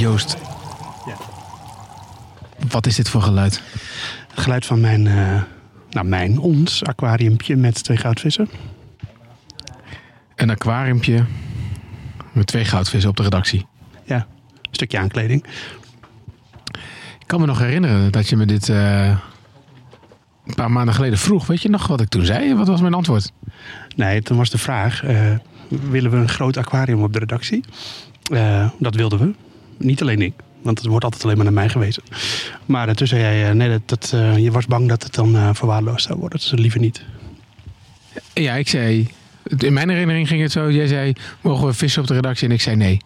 Joost, Ja. wat is dit voor geluid? Het geluid van mijn, eh, nou mijn, ons aquariumpje met twee goudvissen. Een aquariumpje met twee goudvissen op de redactie. Ja, een stukje aankleding. Ik kan me nog herinneren dat je me dit eh, een paar maanden geleden vroeg. Weet je nog wat ik toen zei? Wat was mijn antwoord? Nee, toen was de vraag, eh, willen we een groot aquarium op de redactie? Dat wilden we. Niet alleen ik, want het wordt altijd alleen maar naar mij gewezen. Maar eh, toen zei jij, eh, nee, dat, dat, eh, je was bang dat het dan eh, verwaarloosd zou worden. Dus liever niet. Ja, ik zei... In mijn herinnering ging het zo. Jij zei, mogen we vissen op de redactie? En ik zei nee.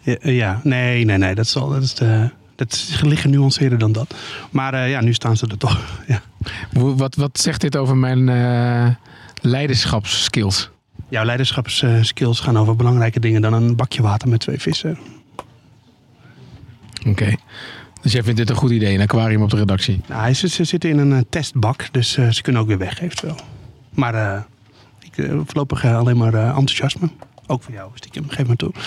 Ja, ja, nee, nee, nee. Dat is, al, dat is, de, dat is genuanceerder dan dat. Maar ja, nu staan ze er toch. ja. Wat, wat zegt dit over mijn leiderschapsskills? Jouw leiderschapsskills gaan over belangrijke dingen dan een bakje water met twee vissen. Oké. Dus jij vindt dit een goed idee, een aquarium op de redactie? Nou, ze, ze zitten in een eh, testbak, dus eh, ze kunnen ook weer weg eventueel. Maar eh, ik voorlopig alleen maar enthousiasme. Ook voor jou, stiekem. Geef me toe.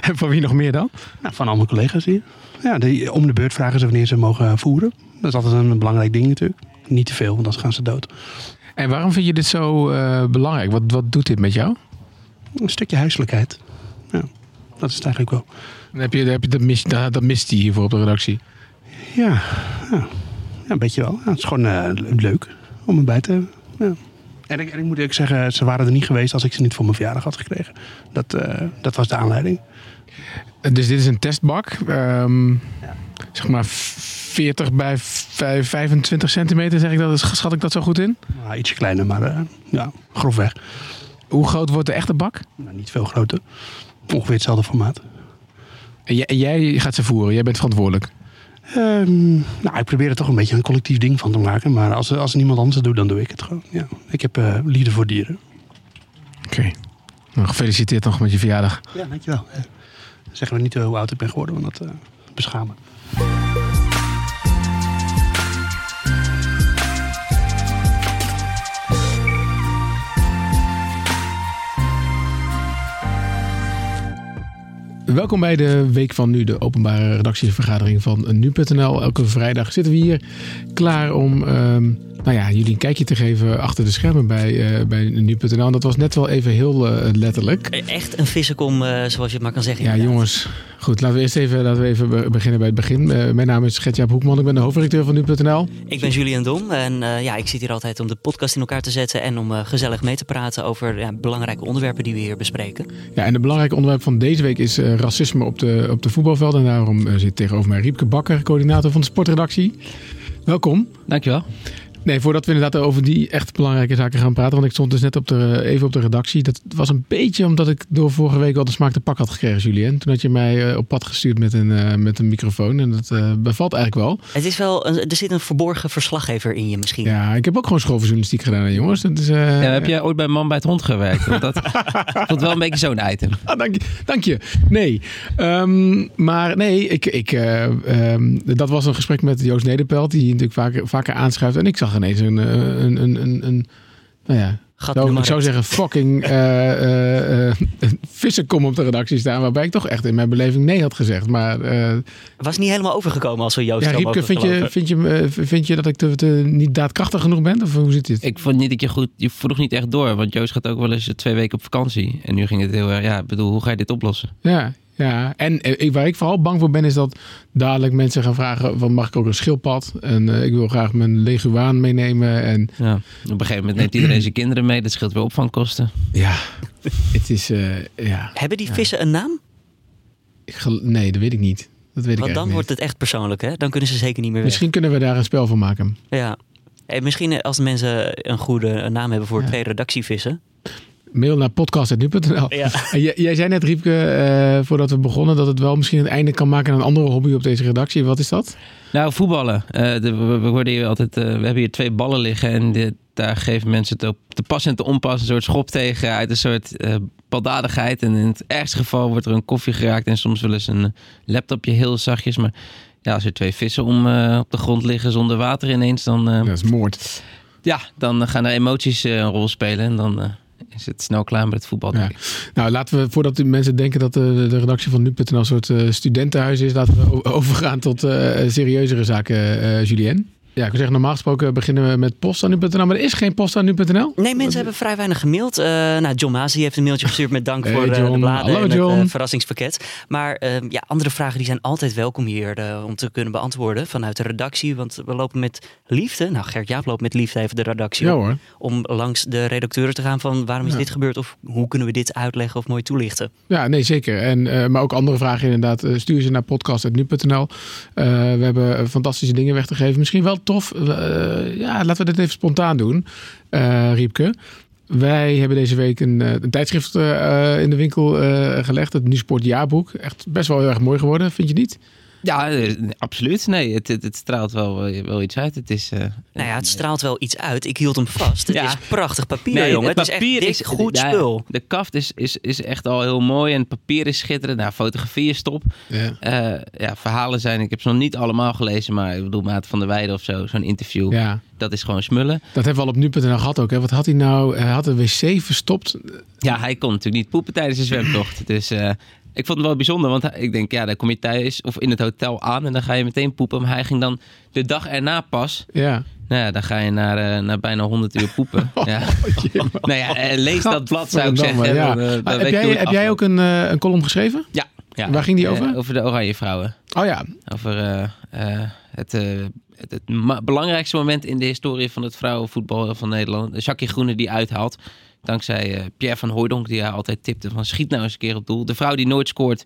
En van wie nog meer dan? Nou, van al mijn collega's hier. Ja, de, om de beurt vragen ze wanneer ze mogen voeren. Dat is altijd een belangrijk ding natuurlijk. Niet te veel, want anders gaan ze dood. En waarom vind je dit zo belangrijk? Wat, wat doet dit met jou? Een stukje huiselijkheid. Ja, dat is het eigenlijk wel. Dan heb je, dan heb je dat, mis, dat, dat mist hij hiervoor op de redactie. Ja, ja, ja een beetje wel. Ja, het is gewoon eh, leuk om erbij te hebben. Ja. En, ik, en ik moet eerlijk zeggen, ze waren er niet geweest als ik ze niet voor mijn verjaardag had gekregen. Dat, eh, dat was de aanleiding. Dus dit is een testbak. ehm, Zeg maar 40 bij vijf- 25 centimeter, zeg ik dat. Schat ik dat zo goed in? Nou, ietsje kleiner, maar eh, ja, grofweg. Hoe groot wordt de echte bak? Nou, niet veel groter. Ongeveer hetzelfde formaat. En jij, jij gaat ze voeren, jij bent verantwoordelijk. Ehm, nou, ik probeer er toch een beetje een collectief ding van te maken. Maar als, als niemand anders het doet, dan doe ik het gewoon. Ja. Ik heb eh liefde voor dieren. Oké. Nou, gefeliciteerd nog met je verjaardag. Ja, dankjewel. Ja. Zeggen we niet hoe oud ik ben geworden, want dat uh, beschamen. Welkom bij de Week van Nu, de openbare redactievergadering van Nu.nl. Elke vrijdag zitten we hier klaar om ehm, nou ja, jullie een kijkje te geven achter de schermen bij, eh, bij Nu.nl. En dat was net wel even heel eh, letterlijk. Echt een vissenkom, eh, zoals je het maar kan zeggen. Ja, inderdaad. jongens. Goed, laten we eerst even, laten we even be- beginnen bij het begin. Eh, mijn naam is Gertjaap Hoekman, ik ben de hoofdredacteur van Nu.nl. Ik ben Julian Dom en eh, ja, ik zit hier altijd om de podcast in elkaar te zetten en om eh, gezellig mee te praten over ja, belangrijke onderwerpen die we hier bespreken. Ja, en het belangrijke onderwerp van deze week is eh, racisme op de, op de voetbalvelden. En daarom zit tegenover mij Riepke Bakker, coördinator van de sportredactie. Welkom. Dankjewel. Nee, voordat we inderdaad over die echt belangrijke zaken gaan praten. Want ik stond dus net op de, even op de redactie. Dat was een beetje omdat ik door vorige week al de smaak te pak had gekregen, Julien. Toen had je mij eh, op pad gestuurd met een, eh, met een microfoon. En dat eh, bevalt eigenlijk wel. Het is wel, een, er zit een verborgen verslaggever in je misschien. Ja, ik heb ook gewoon schoolverjournalistiek gedaan, hè, jongens. Dat is, eh, Ja, heb jij ooit bij Man bij het Hond gewerkt? Want dat voelt wel een beetje zo'n item. Ah, dank, je, dank je. Nee. Ehm, maar nee, ik, ik, eh, ehm, dat was een gesprek met Joost Nederpelt. Die natuurlijk vaker, vaker aanschuift. En ik zag ineens een, eh, een, een, een, een nou ja... Ik zou zeggen fucking eh eh, eh, vissenkom op de redactie staan. Waarbij ik toch echt in mijn beleving nee had gezegd. Maar eh, Was niet helemaal overgekomen als we Joost ja, Riepke, vind je, vind, je, vind je dat ik te, te, niet daadkrachtig genoeg ben? Of hoe zit dit? Ik vond niet dat je goed... Je vroeg niet echt door. Want Joost gaat ook wel eens twee weken op vakantie. En nu ging het heel erg... Ja, ik bedoel, hoe ga je dit oplossen? Ja, ja. en eh, ik- waar ik vooral bang voor ben is dat dadelijk mensen gaan vragen: van, mag ik ook een schildpad? En eh, ik wil graag mijn leguaan meenemen. En Ja. Op een gegeven moment neemt iedereen zijn kinderen mee. Dat scheelt weer opvangkosten. ja, het is, eh, ja. Hebben die vissen een naam? Ik nee, dat weet ik niet. Dat weet ik Want dan echt wordt niet. het echt persoonlijk, hè? Dan kunnen ze zeker niet meer weg. Misschien kunnen we daar een spel van maken. Ja. En misschien als mensen een goede naam hebben voor Ja. twee redactievissen. Mail naar podcast.nu.nl. Ja. En jij, jij zei net, Riepke, eh, voordat we begonnen, dat het wel misschien het einde kan maken aan een andere hobby op deze redactie. Wat is dat? Nou, voetballen. Eh, de- we, we worden hier altijd, eh, we hebben hier twee ballen liggen. En daar geven mensen het op te pas en te onpas een soort schop tegen. Uit een soort eh baldadigheid. En in het ergste geval wordt er een koffie geraakt. En soms wel eens een laptopje heel zachtjes. Maar ja, als er twee vissen om, eh, op de grond liggen zonder water ineens. Dan, eh, Dat is moord. ja, dan gaan er emoties eh, een rol spelen. En dan, eh, is het snel klaar met het voetbal. Ja. Nou, laten we, voordat de mensen denken dat de, de redactie van nu.nl een soort eh, studentenhuis is, laten we overgaan tot eh, serieuzere zaken, eh Julien. Ja, ik wil zeggen, normaal gesproken beginnen we met post aan nu.nl, maar er is geen post aan nu.nl. Nee, mensen hebben vrij weinig gemaild. Eh, nou, John Maas heeft een mailtje gestuurd met dank Hey, voor eh, de bladen Hallo, en John. het eh, verrassingspakket. Maar ja, andere vragen die zijn altijd welkom hier om te kunnen beantwoorden vanuit de redactie. Want we lopen met liefde, nou Gert-Jaap loopt met liefde even de redactie Ja op, hoor. om langs de redacteuren te gaan van waarom is Ja. dit gebeurd of hoe kunnen we dit uitleggen of mooi toelichten. Ja, nee, zeker. En, maar ook andere vragen inderdaad. stuur ze naar podcast.nu.nl. We hebben fantastische dingen weg te geven. Misschien wel tof. eh, ja, laten we dit even spontaan doen, eh Riepke. Wij hebben deze week een, eh, een tijdschrift in de winkel gelegd. Het Nieuwsport Jaarboek. Echt best wel heel erg mooi geworden, vind je niet? Ja, eh, absoluut. Nee, het, het, het straalt wel, eh, wel iets uit. Het is, eh, Nou ja, het straalt wel iets uit. Ik hield hem vast. Het Ja. is prachtig papier, Nee, jongen. Het, is echt dik, goed ja, spul. De kaft is, is, is echt al heel mooi en het papier is schitterend. Nou, fotografie is top. Ja. Eh, ja, verhalen zijn, ik heb ze nog niet allemaal gelezen, maar ik bedoel, Maat van der Weijden of zo, zo'n interview, ja, dat is gewoon smullen. dat hebben we al op nu.nl gehad ook. Hè. Wat had hij nou? Hij had een wc verstopt. Ja, hij kon natuurlijk niet poepen tijdens de zwemtocht. Dus eh, ik vond het wel bijzonder, want ik denk, ja, dan kom je thuis of in het hotel aan en dan ga je meteen poepen. Maar hij ging dan de dag erna pas, Ja. nou ja, dan ga je naar, eh, naar bijna 100 uur poepen. Ja. nou ja, eh, lees dat blad zou ik zeggen. Ja. Dan, eh, dan Ah, heb jij, heb jij ook een, een column geschreven? Ja. ja. Waar ging die over? over de Oranje Vrouwen. Oh ja, Over het, het, het belangrijkste moment in de historie van het vrouwenvoetbal van Nederland. Jackie Groene die uithaalt. Dankzij eh, Pierre van Hooijdonk die haar altijd tipte van schiet nou eens een keer op doel. De vrouw die nooit scoort,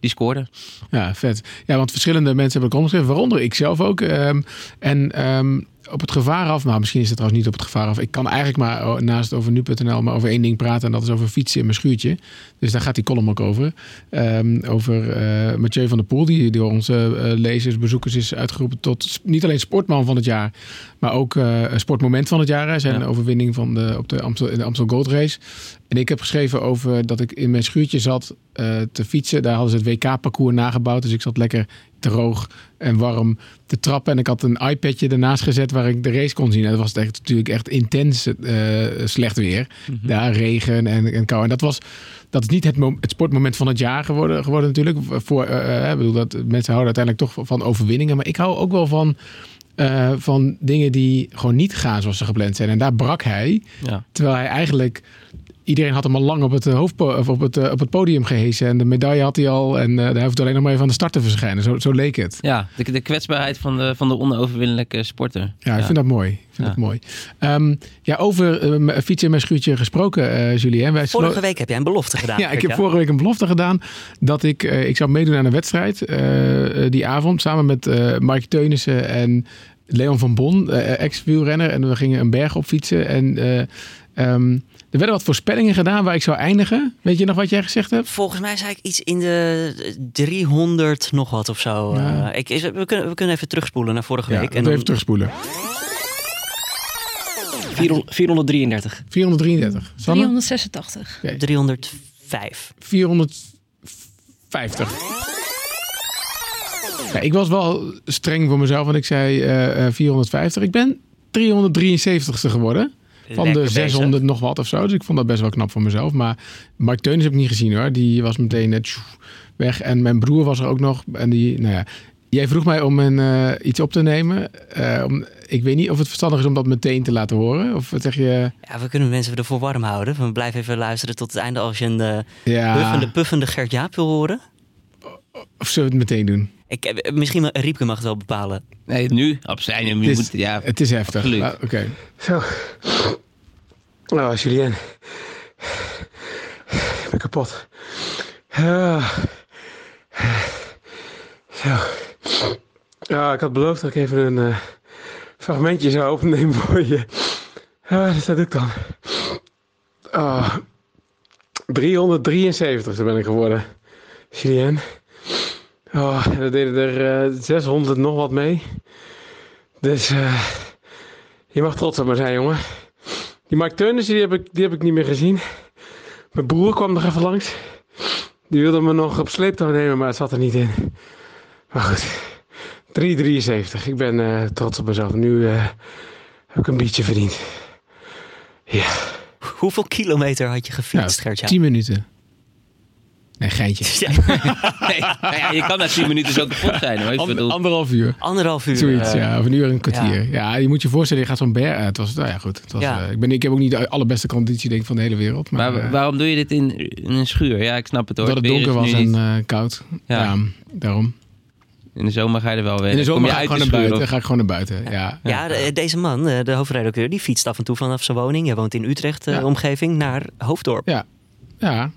die scoorde. Ja, vet. Ja, want verschillende mensen hebben een column geschreven, waaronder ik zelf ook. Ehm, en ehm, op het gevaar af, nou misschien is het trouwens niet op het gevaar af. Ik kan eigenlijk maar oh, naast over nu.nl maar over één ding praten. En dat is over fietsen in mijn schuurtje. Dus daar gaat die column ook over. Ehm, over eh Mathieu van der Poel, die door onze eh, lezers, bezoekers is uitgeroepen tot niet alleen sportman van het jaar, maar ook een sportmoment van het jaar. Hè. Zijn Ja. overwinning van de, op de Amstel, in de Amstel Gold Race. En ik heb geschreven over dat ik in mijn schuurtje zat te fietsen. Daar hadden ze het WK-parcours nagebouwd. Dus ik zat lekker droog en warm te trappen. En ik had een iPadje ernaast gezet waar ik de race kon zien. En dat was echt, natuurlijk echt intens eh, slecht weer. Daar regen en, en kou. En dat was... Dat is niet het, het sportmoment van het jaar geworden, geworden natuurlijk. Voor, eh, eh, ik bedoel, dat, mensen houden uiteindelijk toch van overwinningen. Maar ik hou ook wel van, van dingen die gewoon niet gaan zoals ze gepland zijn. En daar brak hij. Ja. Terwijl hij eigenlijk... Iedereen had hem al lang op het, eh, hoofdpo- of op het, eh, op het podium gehesen. En de medaille had hij al. En eh hij hoeft alleen nog maar even aan de start te verschijnen. Zo, zo leek het. Ja, de, de kwetsbaarheid van de, van de onoverwinnelijke sporter. Ja, ik vind dat mooi. Ik vind Ja. dat mooi. Ehm, ja, over eh, fietsen in mijn schuurtje gesproken, eh Julien. Wij Vorige week heb jij een belofte gedaan. Ja, ik heb vorige week een belofte gedaan dat ik, eh, ik zou meedoen aan een wedstrijd die avond samen met eh Mark Teunissen en Leon van Bon, eh, ex-wielrenner. En we gingen een berg op fietsen en eh, ehm, er werden wat voorspellingen gedaan waar ik zou eindigen. Weet je nog wat jij gezegd hebt? Volgens mij zei ik iets in de 300 nog wat of zo. Ja. Eh, ik, is, we, kunnen, we kunnen even terugspoelen naar vorige Ja, week. dan- even terugspoelen. 400 433. 433. Sanne? 386. 305. 450. Ja, ik was wel streng voor mezelf, want ik zei eh, eh, 450. Ik ben 373ste geworden. Van Lekker de bezig. 600 nog wat of zo. Dus ik vond dat best wel knap voor mezelf. Maar Mark Teunis heb ik niet gezien hoor. Die was meteen net weg. En mijn broer was er ook nog. En die, nou ja. Jij vroeg mij om een, eh, iets op te nemen. Eh, om, ik weet niet of het verstandig is om dat meteen te laten horen. Of wat zeg je? Ja, we kunnen mensen ervoor warm houden. We blijven even luisteren tot het einde als je een eh, Ja, puffende, puffende Gert-Jaap wil horen. Of zullen we het meteen doen? Ik, eh, misschien Riepke mag het wel bepalen. Nee, nu. Absoluut. Je Het is, moet, ja, het is heftig. Ah, Oké. Zo. Oh, Julien. Ik ben kapot. Ah. Zo. Ja, ik had beloofd dat ik even een eh, fragmentje zou opnemen voor je. Ah, dus dat doe ik dan. Ah. 373 ben ik geworden. Julien. Oh, er deden er eh, 600 nog wat mee. Dus eh, je mag trots op me zijn, jongen. Die Mike Teunissen, die heb, ik, die heb ik niet meer gezien. Mijn broer kwam nog even langs. Die wilde me nog op sleeptouw nemen, maar het zat er niet in. Maar goed. 3,73. Ik ben eh, trots op mezelf. Nu eh, heb ik een biertje verdiend. Ja. Hoeveel kilometer had je gefietst, Ja, Gert-Jaap? 10 minuten. Nee, geintje. Ja, Nee, nou ja, je kan na 10 minuten zo kapot zijn. Hoor. Ik bedoel, anderhalf uur. anderhalf uur. Zoiets, eh, ja. Of een uur en een kwartier. Ja, je moet je voorstellen, je gaat zo'n berg uit. Het was, nou ja, goed. Het was, Ja. eh, ik, ben, ik heb ook niet de allerbeste conditie denk ik, van de hele wereld. Maar, maar eh, waarom doe je dit in, in een schuur? Ja, ik snap het hoor. dat het donker was en niet- eh, koud. Ja. Ja. daarom. In de zomer ga je er wel weer. In de zomer ga ik gewoon de naar buiten. of- Ga ik gewoon naar buiten, ja. Ja, de- deze man, eh, de hoofdredacteur, die fietst af en toe vanaf zijn woning. Jij woont in Utrecht, eh, omgeving, naar Hoofddorp. Ja, ja.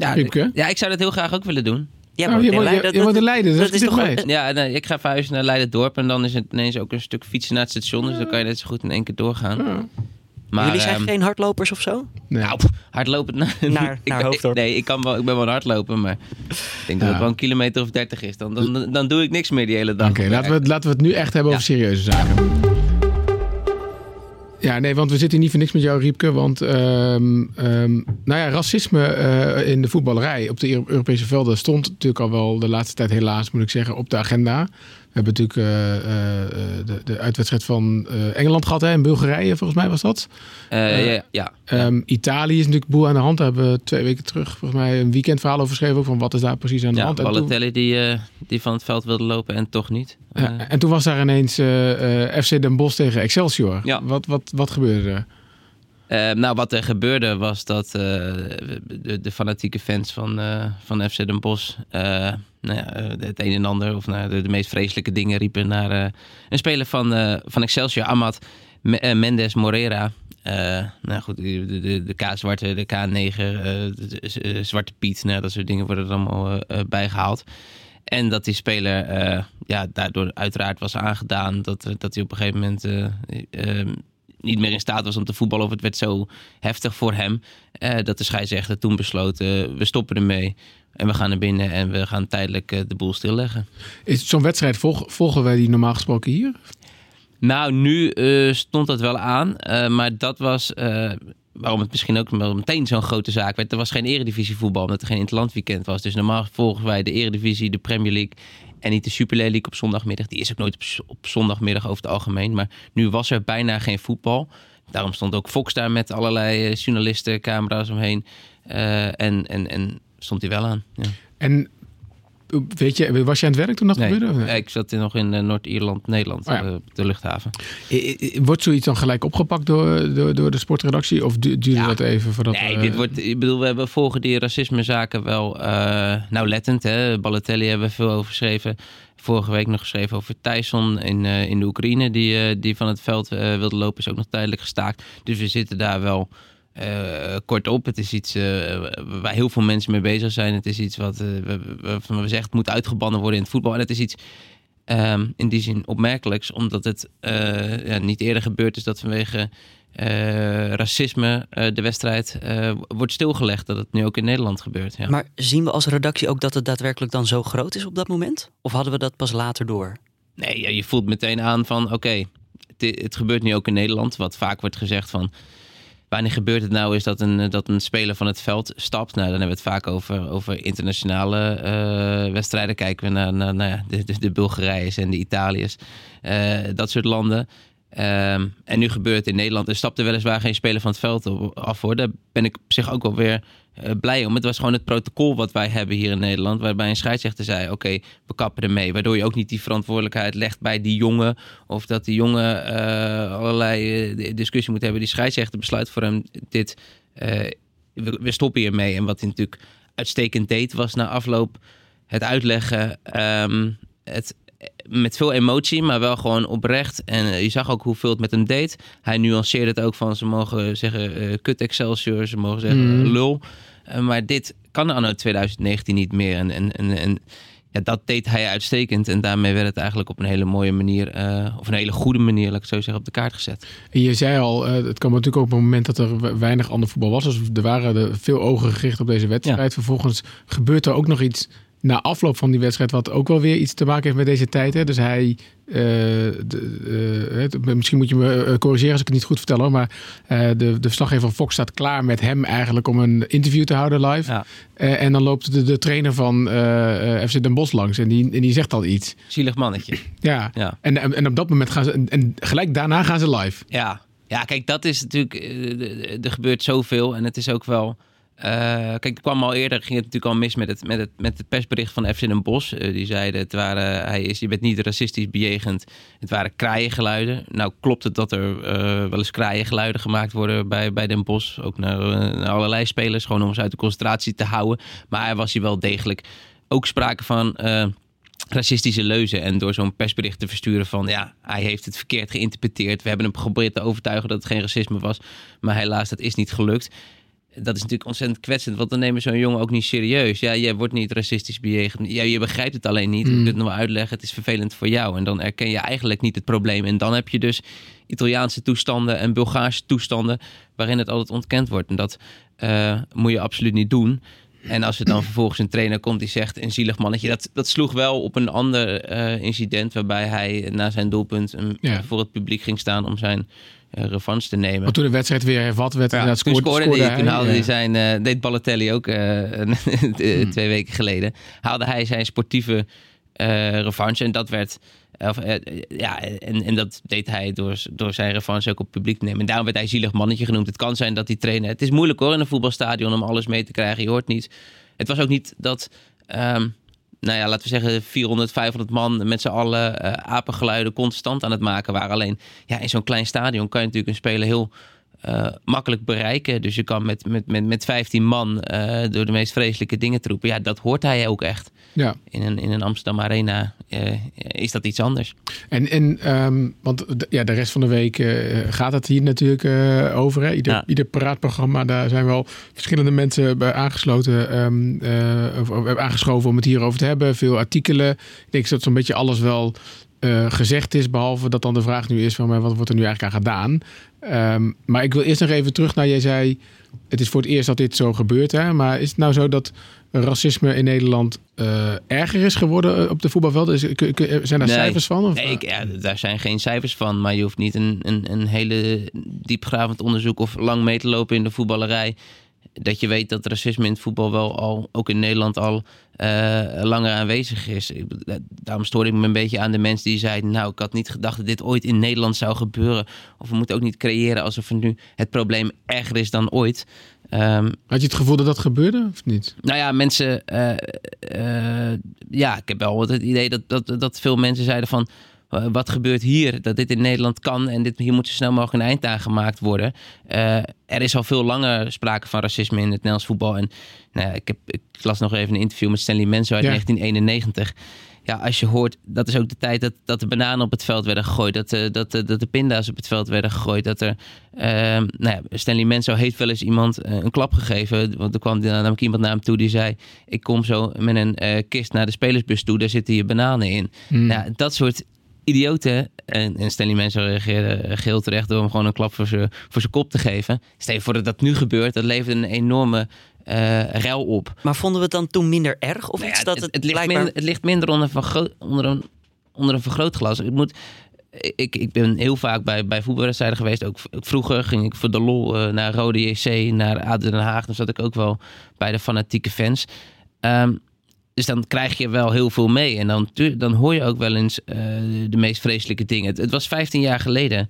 Ja, Riepke? ja, ik zou dat heel graag ook willen doen. Ja, Nou, je in woont- Leiden- je- je woont in Leiden, dat is toch wel- Ja, nee, ik ga verhuizen naar Leiden-dorp en dan is het ineens ook een stuk fietsen naar het station. Dus dan kan je net zo goed in één keer doorgaan. Ja. Maar, Jullie zijn ehm, geen hardlopers of zo? Nee. Nou, hardlopen naar, Naar- ik, naar Hoofddorp. Nee, ik, kan wel, ik ben wel een hardloper, maar ik denk dat het wel een kilometer of dertig is. Dan, dan, dan doe ik niks meer die hele dag. Oké, laten, we, laten we het nu echt hebben over serieuze zaken. Ja, nee, want we zitten hier niet voor niks met jou, Riepke. Want, ehm, ehm, nou ja, racisme eh, in de voetballerij op de Euro- Europese velden stond natuurlijk al wel de laatste tijd, helaas moet ik zeggen, op de agenda. We hebben natuurlijk eh, eh, eh, de, de uitwedstrijd van Engeland gehad, hè, in Bulgarije, volgens mij was dat. Ja, ja. Ehm, Italië is natuurlijk boel aan de hand. Daar hebben we twee weken terug volgens mij een weekendverhaal over geschreven. Ook van wat is daar precies aan de ja hand. En toen- Balotelli die, die van het veld wilde lopen en toch niet. Ja, en toen was daar ineens FC Den Bosch tegen Excelsior. Ja. Wat, wat, wat gebeurde er? Nou, wat er gebeurde was dat de, de fanatieke fans van, van FC Den Bosch nou eh, het een en ander, of de, de meest vreselijke dingen riepen naar eh, een speler van, eh, van Excelsior, Amat Me- Mendes Morera. Nou goed, de, de, de, K-zwarte, de K9, eh, de, Zwarte Piet, nou, dat soort dingen worden er allemaal eh, eh, bijgehaald. En dat die speler ja, daardoor uiteraard was aangedaan dat, dat hij op een gegeven moment niet meer in staat was om te voetballen. Of het werd zo heftig voor hem. dat de scheidsrechter toen besloot, eh, we stoppen ermee. En we gaan naar binnen en we gaan tijdelijk eh, de boel stilleggen. Is zo'n wedstrijd volg- volgen wij die normaal gesproken hier? Nou, nu eh, stond dat wel aan. eh, maar dat was waarom het misschien ook meteen zo'n grote zaak werd. Er was geen eredivisie voetbal, omdat er geen interlandweekend was. Dus normaal volgen wij de eredivisie, de Premier League... en niet de Super League op zondagmiddag. Die is ook nooit op, op zondagmiddag over het algemeen. Maar nu was er bijna geen voetbal. Daarom stond ook Fox daar met allerlei journalisten, camera's omheen. En, en, en stond hij wel aan. Ja. En weet je, was je aan het werk toen dat Nee, gebeurde? ik zat nog in eh, Noord-Ierland, Nederland, Oh ja. eh, op de luchthaven. Wordt zoiets dan gelijk opgepakt door, door, door de sportredactie? Of du- duurde Ja. dat even voordat... Nee, dit wordt, ik bedoel, we hebben volgen die racismezaken wel eh nauwlettend. Hè? Balotelli hebben we veel over geschreven. Vorige week nog geschreven over Tyson in, in de Oekraïne, die, die van het veld wilde lopen, is ook nog tijdelijk gestaakt. Dus we zitten daar wel eh, kort op. Het is iets eh, waar heel veel mensen mee bezig zijn. Het is iets wat eh, we, het moet uitgebannen worden in het voetbal. En het is iets ehm, in die zin opmerkelijks, omdat het ja, niet eerder gebeurd is dat vanwege racisme de wedstrijd wordt stilgelegd. Dat het nu ook in Nederland gebeurt. Ja. Maar zien we als redactie ook dat het daadwerkelijk dan zo groot is op dat moment? Of hadden we dat pas later door? Nee, ja, je voelt meteen aan van oké, het, het gebeurt nu ook in Nederland. Wat vaak wordt gezegd van wanneer gebeurt het nou is dat een, dat een speler van het veld stapt. Nou, dan hebben we het vaak over, over internationale eh, wedstrijden. Kijken we naar, naar, de, de, en de Italiërs. eh, dat soort landen. Ehm, en nu gebeurt in Nederland. Er stapte weliswaar geen speler van het veld af hoor. Daar ben ik op zich ook wel weer eh, blij om. Het was gewoon het protocol wat wij hebben hier in Nederland. Waarbij een scheidsrechter zei: Oké, we kappen ermee. Waardoor je ook niet die verantwoordelijkheid legt bij die jongen. Of dat die jongen eh, allerlei eh, discussie moet hebben. Die scheidsrechter besluit voor hem: dit, we, we stoppen hiermee. En wat hij natuurlijk uitstekend deed, was na afloop het uitleggen. ehm, het, met veel emotie, maar wel gewoon oprecht. En eh, je zag ook hoeveel het met hem deed. Hij nuanceerde het ook van ze mogen zeggen eh kut Excelsior, ze mogen zeggen Mhm. lul. Eh, maar dit kan anno 2019 niet meer. En, en, en, en ja, dat deed hij uitstekend. En daarmee werd het eigenlijk op een hele mooie manier, of een hele goede manier, laat ik het zo zeggen, op de kaart gezet. En je zei al, het kwam natuurlijk ook op het moment dat er we- weinig ander voetbal was. Dus er waren er veel ogen gericht op deze wedstrijd. Vervolgens gebeurt er ook nog iets na afloop van die wedstrijd... wat ook wel weer iets te maken heeft met deze tijd. Hè? Dus hij... eh, de, eh, misschien moet je me eh, corrigeren als ik het niet goed vertel hoor. Maar de, de verslaggever van Fox staat klaar met hem eigenlijk om een interview te houden live. Ja. En dan loopt de, de trainer van FC Den Bosch langs en die, en die zegt al iets. Zielig mannetje. Ja. Ja. En, en, en op dat moment gaan ze... En, en gelijk daarna gaan ze live. Ja, Ja, kijk, dat is natuurlijk. Er gebeurt zoveel en het is ook wel. Eh, kijk, er kwam al eerder, ging het natuurlijk al mis met het, met het, met het persbericht van FC Den Bosch. Eh, die zeiden, het waren, hij is, je bent niet racistisch bejegend. Het waren kraaiengeluiden. Nou klopt het dat er eh, wel eens kraaiengeluiden gemaakt worden bij, bij Den Bosch. Ook naar, allerlei spelers, gewoon om ze uit de concentratie te houden. Maar hij was hier wel degelijk ook sprake van... racistische leuzen. En door zo'n persbericht te versturen van ja, hij heeft het verkeerd geïnterpreteerd. We hebben hem geprobeerd te overtuigen dat het geen racisme was. Maar helaas, dat is niet gelukt. Dat is natuurlijk ontzettend kwetsend, want dan nemen zo'n jongen ook niet serieus. Ja, jij wordt niet racistisch bejegend. Ja, je begrijpt het alleen niet. Je kunt het nog uitleggen, het is vervelend voor jou. En dan erken je eigenlijk niet het probleem. En dan heb je dus Italiaanse toestanden en Bulgaarse toestanden... waarin het altijd ontkend wordt. En dat eh, moet je absoluut niet doen. En als er dan vervolgens een trainer komt die zegt een zielig mannetje. Dat, dat sloeg wel op een ander eh, incident waarbij hij na zijn doelpunt um, Ja. voor het publiek ging staan om zijn revanche te nemen. Want toen de wedstrijd weer hervat werd, Ja, toen scoorde, scoorde, scoorde hij, toen haalde ja. hij zijn, eh, deed Balotelli ook eh, Hmm. twee weken geleden, haalde hij zijn sportieve eh, revanche en dat werd, of, eh, ja, en, en dat deed hij door, door zijn revanche ook op het publiek te nemen. En daarom werd hij zielig mannetje genoemd. Het kan zijn dat die trainer, het is moeilijk hoor in een voetbalstadion om alles mee te krijgen, je hoort niet. Het was ook niet dat, ehm, nou ja, laten we zeggen 400, 500 man met z'n allen eh, apengeluiden constant aan het maken waren. Alleen, ja, in zo'n klein stadion kan je natuurlijk een speler heel eh, makkelijk bereiken. Dus je kan met, met, met, met 15 man eh, door de meest vreselijke dingen te roepen. Ja, dat hoort hij ook echt. Ja. In een, in een Amsterdam Arena eh, is dat iets anders. En, en ehm, want de, ja, de rest van de week gaat het hier natuurlijk over. Hè? Ieder, Ja. ieder praatprogramma, daar zijn wel verschillende mensen bij aangesloten, of, of aangeschoven om het hierover te hebben. Veel artikelen. Ik denk dat zo'n beetje alles wel eh, gezegd is, behalve dat dan de vraag nu is van wat wordt er nu eigenlijk aan gedaan. Ehm, maar ik wil eerst nog even terug naar, jij zei, het is voor het eerst dat dit zo gebeurt. Hè? Maar is het nou zo dat racisme in Nederland eh, erger is geworden eh, op de voetbalveld? Is, zijn daar Nee. cijfers van? Of? Nee, ik, ja, daar zijn geen cijfers van. Maar je hoeft niet een, een, een hele diepgravend onderzoek of lang mee te lopen in de voetballerij. Dat je weet dat racisme in het voetbal wel al, ook in Nederland al eh, langer aanwezig is. Ik, eh, daarom stoorde ik me een beetje aan de mensen die zeiden... nou, ik had niet gedacht dat dit ooit in Nederland zou gebeuren. Of we moeten ook niet creëren alsof er nu het probleem erger is dan ooit. Ehm, Had je het gevoel dat dat gebeurde of niet? nou ja, mensen. eh, ja, ik heb wel het idee dat, dat, dat veel mensen zeiden van. Eh, wat gebeurt hier? Dat dit in Nederland kan en dit, hier moet zo snel mogelijk een eind aan gemaakt worden. Eh, er is al veel langer sprake van racisme in het Nederlands voetbal. En nou ja, ik, heb, ik las nog even een interview met Stanley Menzo uit Ja. 1991. Ja, als je hoort, dat is ook de tijd dat, dat de bananen op het veld werden gegooid. Dat, de, dat, de, dat de pinda's op het veld werden gegooid. Dat er, nou ja, Stanley Menzo heeft wel eens iemand eh, een klap gegeven. Want er kwam namelijk iemand naar hem toe die zei... ik kom zo met een eh, kist naar de spelersbus toe. Daar zitten je bananen in. Hmm. Nou, dat soort idioten. En, en Stanley Menzo reageerde geheel terecht... door hem gewoon een klap voor zijn voor zijn kop te geven. Stel je voor dat dat nu gebeurt. Dat levert een enorme eh rel op. Maar vonden we het dan toen minder erg? Of Nou iets ja, dat het, het, het, ligt blijkbaar... minder, het ligt minder onder, onder, een, onder een vergrootglas. Ik, moet, ik, ik ben heel vaak bij, bij voetbalwedstrijden geweest. Ook, vroeger ging ik voor de lol eh, naar Rode JC, naar AD Den Haag. Dan zat ik ook wel bij de fanatieke fans. Ehm, dus dan krijg je wel heel veel mee. En dan, dan hoor je ook wel eens eh, de meest vreselijke dingen. Het, het was 15 jaar geleden.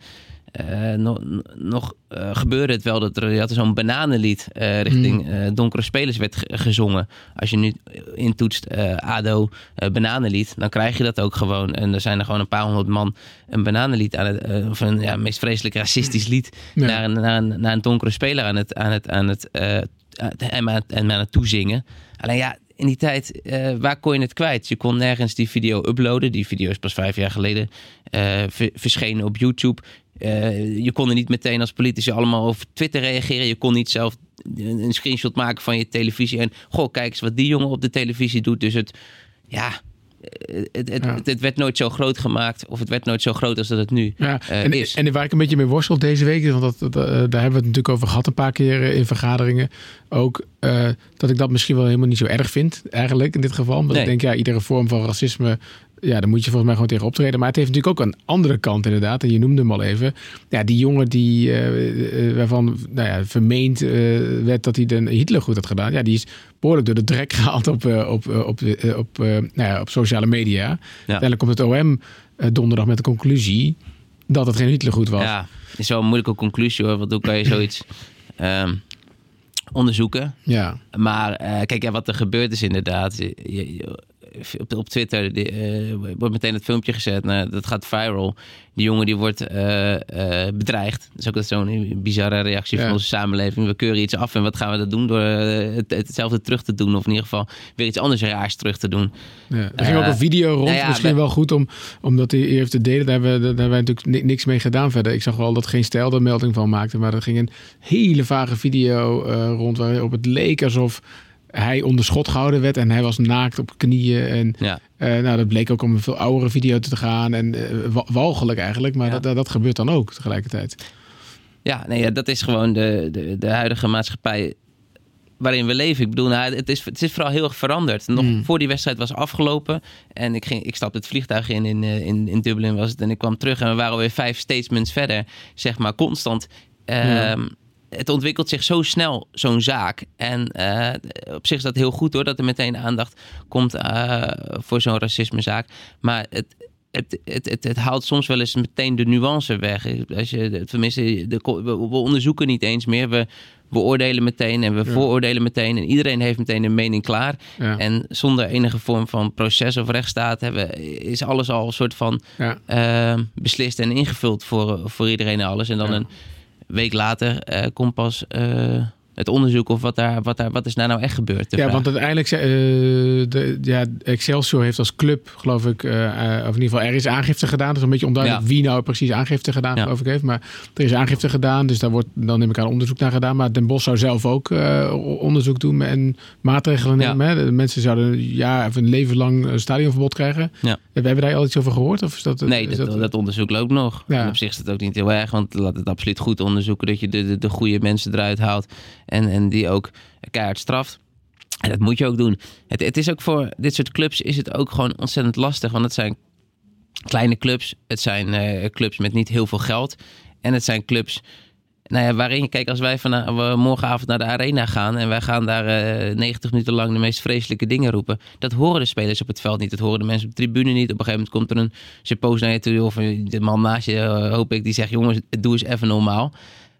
eh, nog nog eh, gebeurde het wel dat er zo'n bananenlied richting eh, donkere spelers werd ge- gezongen. Als je nu intoetst ADO bananenlied, dan krijg je dat ook gewoon. En er zijn er gewoon een paar honderd man een bananenlied aan het, of een ja, meest vreselijk racistisch lied Ja. naar, een, naar, een, naar een donkere speler aan het, aan het, aan het, en aan het, en aan het toezingen. Alleen ja, in die tijd, eh, waar kon je het kwijt? Je kon nergens die video uploaden. Die video is pas vijf jaar geleden eh, ver- verschenen op YouTube. Eh, je kon er niet meteen als politici allemaal over Twitter reageren. Je kon niet zelf een een screenshot maken van je televisie. En goh, kijk eens wat die jongen op de televisie doet. Dus het, ja, het, het, Ja. het, het werd nooit zo groot gemaakt. Of het werd nooit zo groot als dat het nu Ja, eh, en, is. en waar ik een beetje mee worstel deze week, want dat, dat, eh, daar hebben we het natuurlijk over gehad een paar keer eh, in vergaderingen. Ook dat ik dat misschien wel helemaal niet zo erg vind, eigenlijk in dit geval. Omdat Nee. ik denk, ja, iedere vorm van racisme, ja, daar moet je volgens mij gewoon tegen optreden. Maar het heeft natuurlijk ook een andere kant inderdaad. En je noemde hem al even. Ja, die jongen die, eh, eh, waarvan nou ja, vermeend eh, werd dat hij de Hitler goed had gedaan. Ja, die is behoorlijk door de drek gehaald op, op, op, op, nou ja, op sociale media. Uiteindelijk komt het OM donderdag met de conclusie dat het geen Hitlergoed was. Ja, is wel een moeilijke conclusie hoor. Want hoe kan je zoiets ehm, onderzoeken? Ja. Maar kijk, ja, wat er gebeurd is inderdaad. Je, je- op, op Twitter die, eh, wordt meteen het filmpje gezet. Nou, dat gaat viral. Die jongen die wordt eh, eh, bedreigd. Dat is ook zo'n bizarre reactie Ja. van onze samenleving. We keuren iets af en wat gaan we dat doen? Door het, hetzelfde terug te doen. Of in ieder geval weer iets anders raars terug te doen. Ja, er ging ook een video rond, nou ja, misschien we- wel goed om, om dat hier even te delen. Daar hebben, we, daar hebben wij natuurlijk ni- niks mee gedaan verder. Ik zag wel dat geen stijl er melding van maakte, maar er ging een hele vage video rond waarop het leek alsof hij onder schot gehouden werd en hij was naakt op knieën. En Ja. eh, nou, dat bleek ook om een veel oudere video te gaan en eh, wa- walgelijk eigenlijk, maar Ja. dat, dat, dat gebeurt dan ook tegelijkertijd. Ja, nee, ja, dat is gewoon de, de, de huidige maatschappij waarin we leven. Ik bedoel, nou, het, is, het is vooral heel erg veranderd. Nog Mm. voor die wedstrijd was afgelopen en ik, ging, ik stapte het vliegtuig in, in, eh, in, in Dublin was het. En ik kwam terug en we waren alweer vijf statements verder. Zeg maar constant. Ehm. Het ontwikkelt zich zo snel, zo'n zaak. En eh, op zich is dat heel goed hoor, dat er meteen aandacht komt eh, voor zo'n racismezaak. Maar het, het, het, het, het haalt soms wel eens meteen de nuance weg. Als je, tenminste, de, we, we onderzoeken niet eens meer. We beoordelen meteen en we Ja. vooroordelen meteen. En iedereen heeft meteen een mening klaar. Ja. En zonder enige vorm van proces of rechtsstaat hebben, is alles al een soort van Ja. eh, beslist en ingevuld voor, voor iedereen en alles. En dan een week later eh, komt pas eh, het onderzoek of wat, daar, wat, daar, wat is daar nou echt gebeurd. Ja, vraag. want uiteindelijk, eh, de, ja, Excelsior heeft als club, geloof ik, eh, of in ieder geval, er is aangifte gedaan. Het is een beetje onduidelijk Ja. wie nou precies aangifte gedaan, Ja. geloof ik, heeft. Maar er is aangifte gedaan, dus daar wordt dan neem ik aan onderzoek naar gedaan. Maar Den Bosch zou zelf ook onderzoek doen en maatregelen Ja. nemen. Hè? De mensen zouden een jaar of een leven lang een stadionverbod krijgen. Ja. We hebben daar al iets over gehoord? Of is dat, Nee, is dat, dat, onderzoek loopt nog. Ja. En op zich is het ook niet heel erg, want laat het absoluut goed onderzoeken dat je de, de, de goede mensen eruit haalt en, en die ook keihard straft. En dat moet je ook doen. Het, het is ook voor dit soort clubs is het ook gewoon ontzettend lastig, want het zijn kleine clubs, het zijn eh, clubs met niet heel veel geld en het zijn clubs nou ja, waarin je, kijk, als wij van, we morgenavond naar de arena gaan en wij gaan daar eh 90 minuten lang de meest vreselijke dingen roepen, dat horen de spelers op het veld niet. Dat horen de mensen op de tribune niet. Op een gegeven moment komt er een suppoos naar je toe of de man naast je, eh, hoop ik, die zegt: jongens, doe eens even normaal.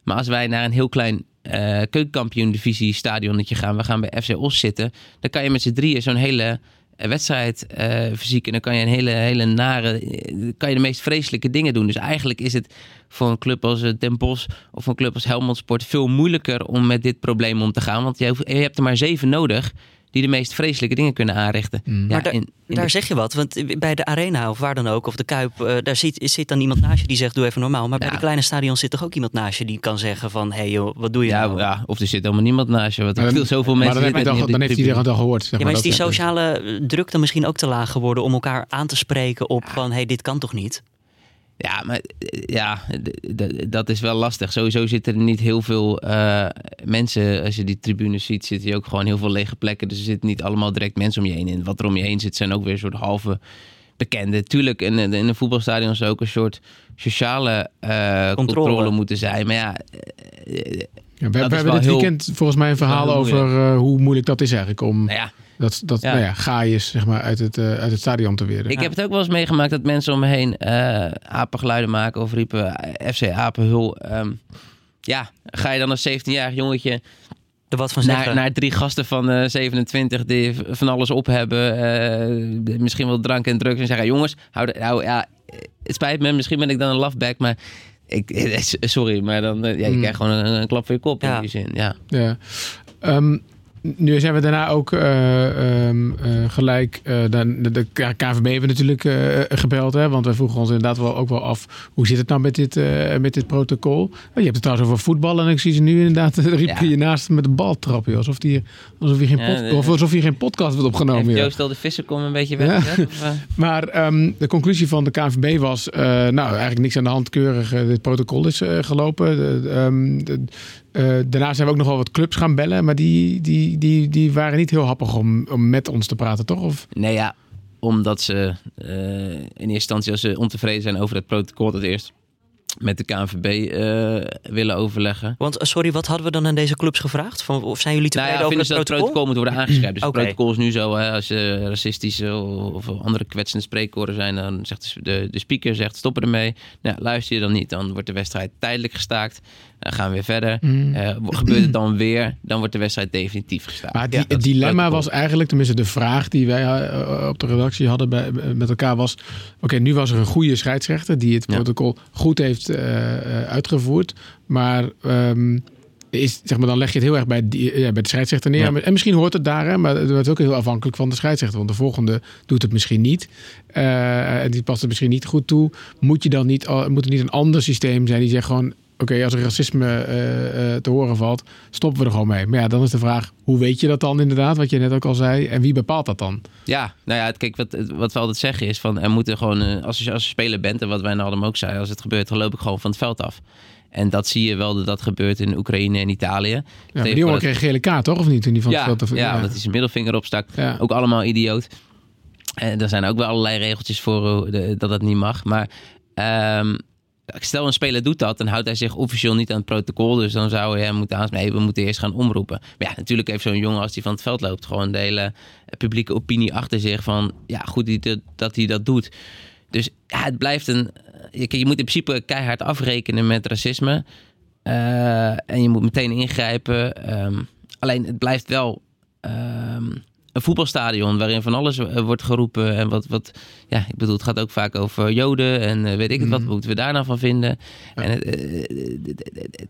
Maar als wij naar een heel klein eh keukenkampioen divisie stadionnetje gaan, we gaan bij FC Os zitten, dan kan je met z'n drieën zo'n hele eh, wedstrijd eh fysiek en dan kan je een hele, hele nare, kan je de meest vreselijke dingen doen. Dus eigenlijk is het voor een club als Den Bosch of een club als Helmond Sport veel moeilijker om met dit probleem om te gaan. Want je hebt er maar zeven nodig die de meest vreselijke dingen kunnen aanrichten. Mm. Ja, Maar daar- in- in Daar de- zeg je wat, want bij de arena of waar dan ook, of de Kuip, eh, daar zit, zit dan iemand naast je die zegt doe even normaal. Maar bij de kleine stadion zit toch ook iemand naast je die kan zeggen van hé hey joh, wat doe je ja, nou? ja, of er zit helemaal niemand naast je. Want er Maar dan- veel zoveel maar mensen dan, al- niet dan op heeft de iedereen het al gehoord. Zeg Ja, maar is die dat- sociale druk dan misschien ook te laag geworden om elkaar aan te spreken op van hé, hey, dit kan toch niet? Ja, maar eh, ja, dat is wel lastig. Sowieso zitten er niet heel veel eh, mensen. Als je die tribunes ziet, zitten hier ook gewoon heel veel lege plekken. Dus er zitten niet allemaal direct mensen om je heen. En wat er om je heen zit, zijn ook weer een soort halve bekenden. Tuurlijk, in, in een voetbalstadion zou ook een soort sociale eh, Controle. controle. moeten zijn. Maar ja, Ja, we, hebben dit heel- weekend volgens mij een verhaal over eh, hoe moeilijk dat is eigenlijk om nou ja, dat, dat Ja. Nou ja, gaaiers zeg maar, uit, het, eh, uit het stadion te weren. Ik heb het ook wel eens meegemaakt dat mensen om me heen eh apengeluiden maken of riepen eh, FC Apenhul. Ehm, ja, ga je dan als 17-jarig jongetje Er wat van zeggen. naar, naar drie gasten van eh 27 die van alles op hebben, eh, misschien wel drank en drugs en zeggen: jongens, hou, de- nou ja, het spijt me, misschien ben ik dan een lafback, maar ik, sorry, maar dan ja, je Mm. krijgt gewoon een, een klap voor je kop Ja. in die zin. Ja. Ja. Ehm, nu zijn we daarna ook eh, ehm, eh, gelijk. eh, de, de, de KVB hebben we natuurlijk gebeld. Hè, want we vroegen ons inderdaad wel, ook wel af. Hoe zit het nou met dit, met dit protocol? Oh, je hebt het trouwens over voetbal. En ik zie ze nu inderdaad. riep Ja. je je naast met de bal trappen. Alsof, die, alsof, hier geen Ja, pod- de- of alsof hier geen podcast wordt opgenomen. Heeft. Joost al de vissenkom een beetje? Of, eh? Maar ehm, de conclusie van de KNVB was... nou, eigenlijk niks aan de hand. Keurig dit protocol is gelopen. De, eh, daarna zijn we ook nog wel wat clubs gaan bellen. Maar die, die, die, die waren niet heel happig om, om met ons te praten, toch? Of, Nee, ja, omdat ze eh, in eerste instantie als ze ontevreden zijn over het protocol, dat eerst met de KNVB eh, willen overleggen. Want sorry, wat hadden we dan aan deze clubs gevraagd? Van, of zijn jullie Nou tevreden ja, over vinden het ze dat het protocol? protocol moet worden aangeschreven. Dus Oké. het protocol is nu zo, hè, als je racistische of andere kwetsende spreekwoorden zijn, dan zegt de, de speaker zegt stoppen ermee. Nou, luister je dan niet, dan wordt de wedstrijd tijdelijk gestaakt. Dan gaan we weer verder. Mm. Eh, gebeurt het dan weer, dan wordt de wedstrijd definitief gestaakt. Maar die, Ja, het dilemma was eigenlijk, tenminste de vraag die wij eh, op de redactie hadden bij, met elkaar was... Oké, nu was er een goede scheidsrechter die het Ja. protocol goed heeft eh, eh, uitgevoerd. Maar ehm, is, zeg maar, dan leg je het heel erg bij, die, ja, bij de scheidsrechter neer. Ja. En misschien hoort het daar, hè, maar het wordt ook heel afhankelijk van de scheidsrechter. Want de volgende doet het misschien niet. Eh, en die past het misschien niet goed toe. Moet, je dan niet, al- moet er niet een ander systeem zijn die zegt gewoon... Oké, als er racisme eh, eh, te horen valt, stoppen we er gewoon mee. Maar ja, dan is de vraag, hoe weet je dat dan inderdaad, wat je net ook al zei? En wie bepaalt dat dan? Ja, nou ja, kijk, wat, wat we altijd zeggen is van er moeten gewoon, eh, als je als je speler bent en wat wij nou ook zei, als het gebeurt, dan loop ik gewoon van het veld af. En dat zie je wel dat dat gebeurt in Oekraïne en Italië. Ja, die jongen kreeg gele kaart, toch? Of niet? Toen die van ja, het veld af- ja, omdat hij zijn middelvinger opstak. Ja. Ook allemaal idioot. En er zijn ook wel allerlei regeltjes voor dat dat niet mag. Maar ehm, stel een speler doet dat, dan houdt hij zich officieel niet aan het protocol. Dus dan zou je hem moeten aanspreken. We moeten eerst gaan omroepen. Maar ja, natuurlijk heeft zo'n jongen als hij van het veld loopt... gewoon de hele publieke opinie achter zich van... ja, goed die- dat- hij dat doet. Dus ja, het blijft een... Je, kijk, je moet in principe keihard afrekenen met racisme. Eh, en je moet meteen ingrijpen. Ehm, alleen het blijft wel ehm, een voetbalstadion waarin van alles eh, wordt geroepen. En wat, wat, ja, ik bedoel, het gaat ook vaak over Joden en eh, weet ik het wat. Mhm. Moeten we daar nou van vinden? En het, eh,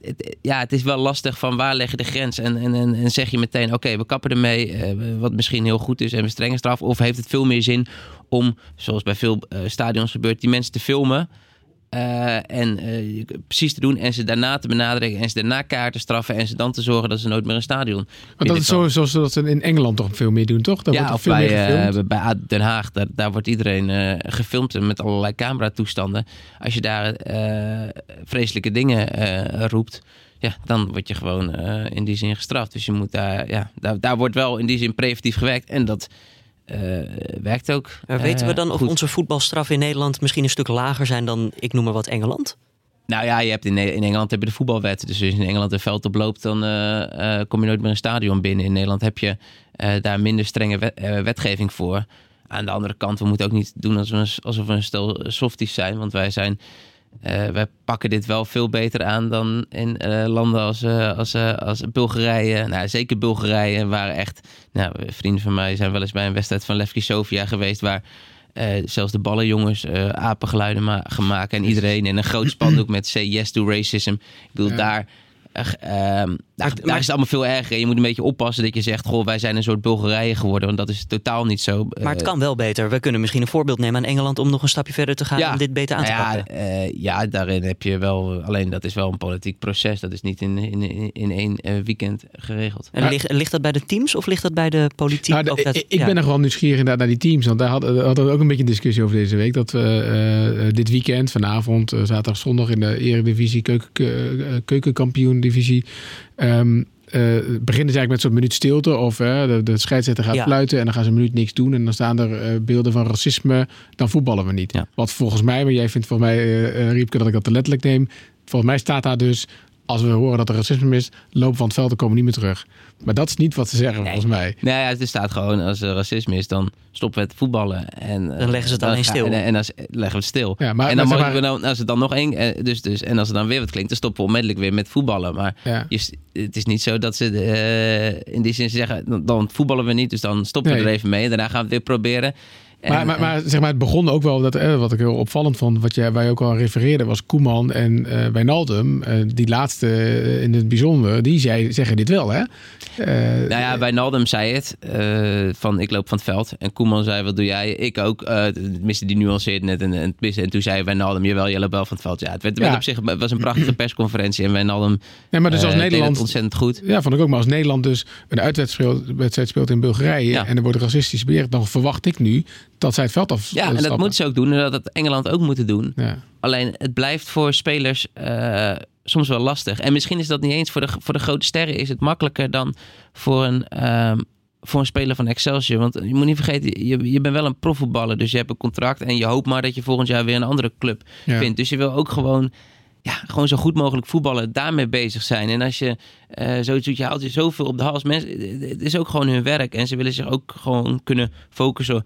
het- ja, het is wel lastig van waar leg je de grens? En, en, en, en zeg je meteen, oké, we kappen ermee, wat misschien heel goed is en we strengen straf. Of heeft het veel meer zin om, zoals bij veel stadions gebeurt, die mensen te filmen. Eh, en eh, precies te doen en ze daarna te benaderen en ze daarna kaart te straffen en ze dan te zorgen dat ze nooit meer een stadion Want dat is zo, zoals ze dat in Engeland toch veel meer doen, toch? Daar ja, wordt of veel bij, meer gefilmd. eh, bij Den Haag, daar, daar wordt iedereen gefilmd met allerlei cameratoestanden. Als je daar vreselijke dingen roept, ja, dan word je gewoon in die zin gestraft. Dus je moet daar, ja, daar, daar wordt wel in die zin preventief gewerkt en dat werkt ook. Maar weten we eh, dan of goed. onze voetbalstraffen in Nederland misschien een stuk lager zijn dan, ik noem maar wat, Engeland? Nou ja, je hebt in, in Engeland heb je de voetbalwet. Dus als je in Engeland een veld oploopt, dan eh, eh, kom je nooit meer een stadion binnen. In Nederland heb je eh, daar minder strenge wet- eh, wetgeving voor. Aan de andere kant, we moeten ook niet doen alsof we, een- alsof we een stel softies zijn. Want wij zijn... eh, wij pakken dit wel veel beter aan dan in eh, landen als, eh, als, als Bulgarije. Nou, zeker Bulgarije waren echt... Nou, vrienden van mij zijn wel eens bij een wedstrijd van Levski Sofia geweest... waar zelfs de ballenjongens apengeluiden ma- gaan maken. En iedereen in een groot spandoek met say yes to racism. Ik bedoel, Ja. daar... eh, ehm, daar, daar is het allemaal veel erger. Je moet een beetje oppassen dat je zegt... Goh, wij zijn een soort Bulgarije geworden. Want dat is totaal niet zo. Maar het Eh, kan wel beter. We kunnen misschien een voorbeeld nemen aan Engeland om nog een stapje verder te gaan Ja. om dit beter aan te nou ja, pakken. eh, ja, daarin heb je wel... Alleen dat is wel een politiek proces. Dat is niet in, in, in, in één eh, weekend geregeld. En Maar- ligt, ligt dat bij de teams of ligt dat bij de politiek? Nou, de- Ook dat- ik ja. ben nog wel nieuwsgierig inderdaad naar die teams. Want daar hadden we hadden we ook een beetje een discussie over deze week. Dat we eh, eh, dit weekend, vanavond, eh, zaterdag, zondag in de Eredivisie, keuken, eh, keukenkampioen-divisie... ehm, eh, beginnen ze eigenlijk met zo'n minuut stilte. Of de, de scheidsrechter gaat Ja. fluiten en dan gaan ze een minuut niks doen. En dan staan er eh, beelden van racisme. Dan voetballen we niet. Ja. Wat volgens mij, maar jij vindt volgens mij, eh, Riepke, dat ik dat te letterlijk neem. Volgens mij staat daar dus, als we horen dat er racisme is, lopen van het veld en komen niet meer terug. Maar dat is niet wat ze zeggen, Nee. volgens mij. Nou ja, er staat gewoon als er racisme is, dan stoppen we het voetballen. En, eh, Dan leggen ze het alleen stil. En, en dan leggen we het stil. Ja, maar, en dan maar zeg mogen maar- we dan, als het dan nog één, eh, dus, dus, en als het dan weer wat klinkt, dan stoppen we onmiddellijk weer met voetballen. Maar ja. je, het is niet zo dat ze eh, in die zin zeggen, dan, dan voetballen we niet, dus dan stoppen we Nee. er even mee. Daarna gaan we het weer proberen. En, Maar, maar, maar, zeg maar, het begon ook wel, dat, eh, wat ik heel opvallend vond, wat jij, waar je ook al refereerde, was Koeman en eh Wijnaldum. eh, die laatste in het bijzonder, die zei, zeggen dit wel, hè? Nou ja, Wijnaldum zei het, van ik loop van het veld. En Koeman zei, wat doe jij? Ik ook. tenminste, die nuanceerde net. En, en, en toen zei Wijnaldum, jawel, je loopt wel van het veld. Ja, het, werd, Ja. op zich, het was een prachtige persconferentie. En Wijnaldum nee, maar dus als Nederland, ontzettend goed. ja, vond ik ook, maar als Nederland dus een uitwedstrijd wedstrijd speelt in Bulgarije Ja. en er wordt racistisch beheerd, dan verwacht ik nu dat zij het veld af Ja, en dat moeten ze ook doen. En dat had Engeland ook moeten doen. Ja. Alleen het blijft voor spelers eh, soms wel lastig. En misschien is dat niet eens voor de, voor de grote sterren is het makkelijker dan voor een, ehm, voor een speler van Excelsior. Want je moet niet vergeten, je, je bent wel een profvoetballer. Dus je hebt een contract en je hoopt maar dat je volgend jaar weer een andere club Ja. vindt. Dus je wil ook gewoon ja, gewoon zo goed mogelijk voetballen, daarmee bezig zijn. En als je eh zoiets doet, je haalt je zoveel op de hals. Mensen, het is ook gewoon hun werk. En ze willen zich ook gewoon kunnen focussen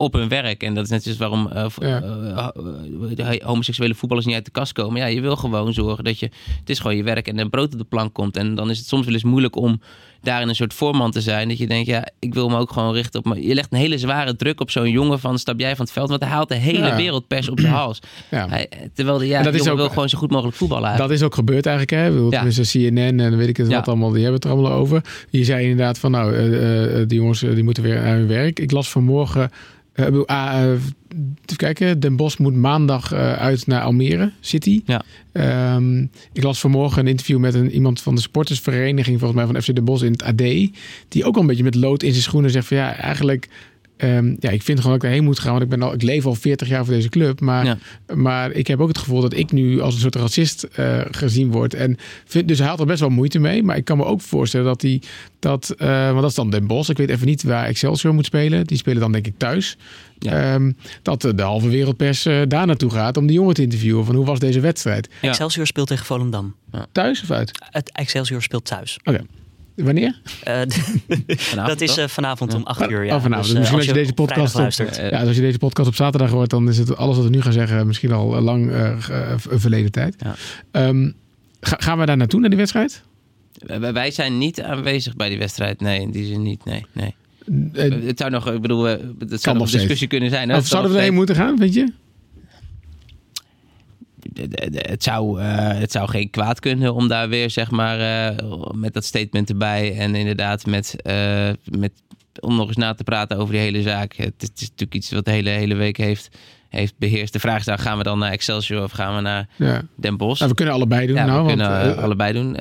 op hun werk. En dat is net zoals waarom eh, Ja. eh, eh, homoseksuele voetballers niet uit de kast komen. Ja, je wil gewoon zorgen dat je... Het is gewoon je werk en er brood op de plank komt. En dan is het soms wel eens moeilijk om daarin een soort voorman te zijn. Dat je denkt, ja, ik wil me ook gewoon richten op... me. Je legt een hele zware druk op zo'n jongen van stap jij van het veld. Want hij haalt de hele Ja. wereldpers op zijn hals. Ja. Hij, terwijl de, ja, dat die is ook- wil gewoon zo goed mogelijk voetballen. Dat is ook gebeurd eigenlijk. Hè? Bedoel, Ja. CNN en weet ik het wat allemaal. Die hebben het er allemaal over. Je zei inderdaad van nou, eh, eh, die jongens eh, die moeten weer aan hun werk. Ik las vanmorgen... eh, eh, even kijken. Den Bosch moet maandag eh, uit naar Almere City. Ja. Ehm, ik las vanmorgen een interview met een, iemand van de sportersvereniging, volgens mij van FC Den Bosch in het AD. Die ook al een beetje met lood in zijn schoenen zegt van ja, eigenlijk... ehm, ja, ik vind gewoon dat ik daarheen moet gaan, want ik, ben al, ik leef al 40 jaar voor deze club. Maar, Ja. maar ik heb ook het gevoel dat ik nu als een soort racist eh, gezien word. En vind, dus hij had er best wel moeite mee. Maar ik kan me ook voorstellen dat hij dat, eh, want dat is dan Den Bosch. Ik weet even niet waar Excelsior moet spelen. Die spelen dan denk ik thuis. Ja. Ehm, dat de halve wereldpers eh, daar naartoe gaat om die jongen te interviewen. Van hoe was deze wedstrijd? Ja. Excelsior speelt tegen Volendam. Thuis of uit? Het Excelsior speelt thuis. Wanneer? Eh, dat is eh, vanavond om 8 uur. Ja. Oh, vanavond. Dus, eh, Misschien als je deze podcast op- luistert. Ja, dus als je deze podcast op zaterdag hoort, dan is het alles wat we nu gaan zeggen misschien al lang verleden tijd. Ja. Ehm, ga- gaan we daar naartoe, naar die wedstrijd? Wij- zijn niet aanwezig bij die wedstrijd. Nee, in die zin niet. Nee, nee. Het zou nog, ik bedoel, het zou nog een steeds. discussie kunnen zijn. hè? of zouden we erheen moeten gaan, vind je? Het, zou, eh, het zou geen kwaad kunnen om daar weer, zeg maar, eh, met dat statement erbij. En inderdaad, met, eh, met, om nog eens na te praten over die hele zaak. Het, is- het is natuurlijk iets wat de hele, hele week heeft, heeft beheerst. De vraag is dan, gaan we dan naar Excelsior of gaan we naar Ja. Den Bosch? Nou, we kunnen allebei doen. ja, nou, we want, kunnen allebei doen.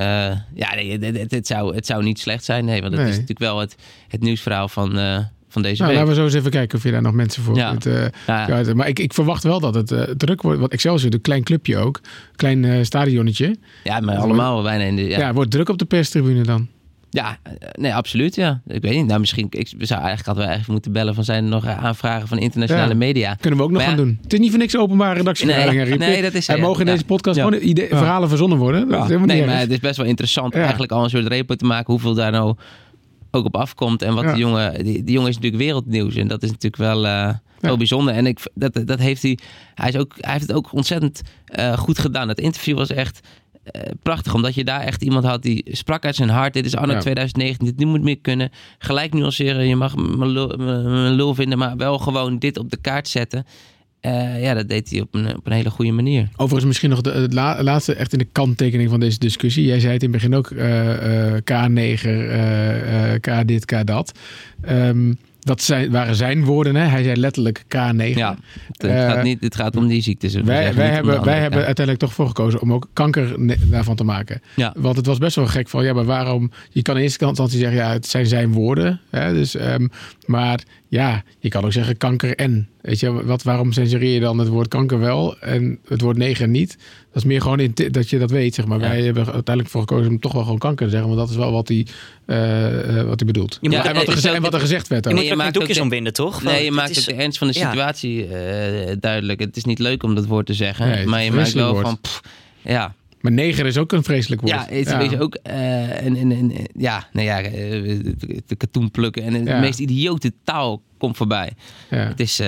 Ja, nee, het, zou, het zou niet slecht zijn. Nee, want het Nee. is natuurlijk wel het, het nieuwsverhaal van, van deze nou, week. laten we zo eens even kijken of je daar nog mensen voor Ja. kunt, eh, Ja. Maar ik, ik verwacht wel dat het eh, druk wordt. Want Excelsior, een klein clubje ook. Klein eh stadionnetje. Ja, maar allemaal bijna in de... Ja. Ja, ja. wordt druk op de perstribune dan. eh, nee, absoluut, ja. Ik weet niet. Nou, misschien... Ik, we zou eigenlijk, hadden we eigenlijk moeten bellen van... zijn er nog aanvragen van internationale Ja. media? Kunnen we ook nog Maar gaan ja. doen. Het is niet voor niks openbare redactievergadering. Nee, nee, dat is Er ja. mogen in Ja. deze podcast Ja. gewoon idee, Ja. verhalen verzonnen worden. Dat is helemaal Nee, niet maar het is best wel interessant Ja. eigenlijk al een soort report te maken... hoeveel daar nou ook op afkomt. En wat Ja. die jongen... Die, die jongen is natuurlijk wereldnieuws. En dat is natuurlijk wel... eh, Wel bijzonder. En ik, dat, dat heeft hij. Hij, is ook, hij heeft het ook ontzettend eh, goed gedaan. Het interview was echt eh, prachtig. Omdat je daar echt iemand had die sprak uit zijn hart. Dit is anno Ja. 2019. Dit moet meer kunnen. Gelijk nuanceren. Je mag me lul, lul vinden. Maar wel gewoon dit op de kaart zetten. Eh, ja, dat deed hij op een, op een hele goede manier. Overigens misschien nog de, la- laatste echt in de kanttekening van deze discussie. Jij zei het in het begin ook eh, eh, K9, eh, eh, K dit, K dat. Ehm, dat zijn, waren zijn woorden. Hè? Hij zei letterlijk K9. Ja, het, gaat niet, het gaat om die ziektes. Wij, wij, hebben, wij hebben uiteindelijk toch voor gekozen om ook kanker daarvan te maken. Ja. Want het was best wel gek van, ja, maar waarom... Je kan in eerste instantie zeggen, ja, het zijn zijn woorden. Hè, dus, ehm, maar ja, je kan ook zeggen kanker en. Weet je, wat, waarom censureer je dan het woord kanker wel en het woord neger niet? Dat is meer gewoon in dat je dat weet, zeg maar. Ja. Wij hebben uiteindelijk voor gekozen om toch wel gewoon kanker te zeggen. Want dat is wel wat hij, eh, eh, wat hij bedoelt. Je moet- en, wat er, eh, geze- ik- en wat er gezegd werd ook. moet je er maakt doekjes ook- om winden, toch? Nee, je maakt het is- ook de ernst van de ja. situatie eh, duidelijk. Het is niet leuk om dat woord te zeggen. Nee, maar je maakt wel van... pff, ja, Maar neger is ook een vreselijk woord. ja, het is weet je ook... eh, en, en, en, ja, nou ja, eh, de, katoen plukken. En de Ja. meest idiote taal komt voorbij. Ja. Het is... eh,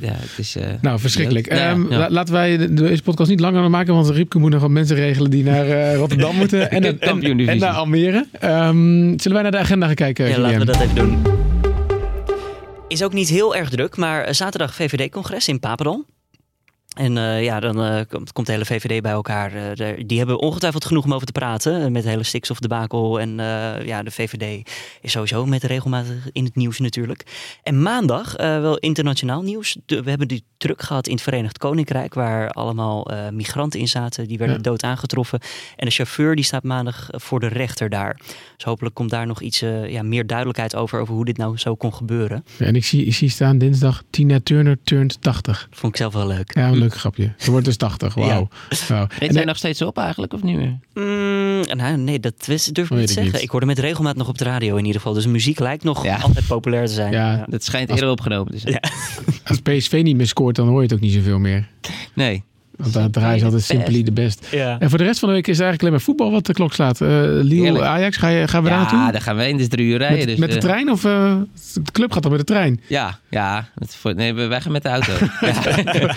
ja, het is eh, Nou, verschrikkelijk. Ehm, ja. la- laten wij de- deze podcast niet langer maken, want Riepke moet nog wat mensen regelen die naar eh, Rotterdam moeten en, en, en, Kampioen-divisie. naar Almere. Ehm, zullen wij naar de agenda gaan kijken? Ja, laten we dat even doen. Is ook niet heel erg druk, maar zaterdag VVD-congres in Papendal. En eh, ja, dan eh, komt, de hele VVD bij elkaar. Eh, die hebben ongetwijfeld genoeg om over te praten. met de hele stikstofdebakel. En ja, de VVD is sowieso met regelmatig in het nieuws natuurlijk. En maandag wel internationaal nieuws. De- we hebben die truck gehad in het Verenigd Koninkrijk. Waar allemaal migranten in zaten. Die werden Ja. dood aangetroffen. En de chauffeur die staat maandag voor de rechter daar. Dus hopelijk komt daar nog iets ja, meer duidelijkheid over. Over hoe dit nou zo kon gebeuren. Ja, en ik zie, ik zie staan dinsdag Tina Turner turnt 80. Vond ik zelf wel leuk. Ja, leuk grapje. Ze wordt dus 80. Wauw. Zij eh, nog steeds op eigenlijk, of niet meer? Mm, nou, nee, dat wist- durf ik niet te zeggen. niet. Ik hoorde met regelmaat nog op de radio in ieder geval. Dus muziek lijkt nog Ja. altijd populair te zijn. Ja. Dat schijnt Als- eerder opgenomen te zijn. Ja. als PSV niet meer scoort, dan hoor je het ook niet zoveel meer. Nee. Want daar draaien ze altijd simply de best. Ja. En voor de rest van de week is het eigenlijk alleen maar voetbal wat de klok slaat. Eh Lille, Heerlijk. Ajax, ga je, gaan we daar Ja, naartoe? daar gaan we heen. Het is drie uur rijden. Met, dus, met de eh, trein of eh, de club gaat dan met de trein? Ja, ja. Nee, we- wij gaan met de auto. ja.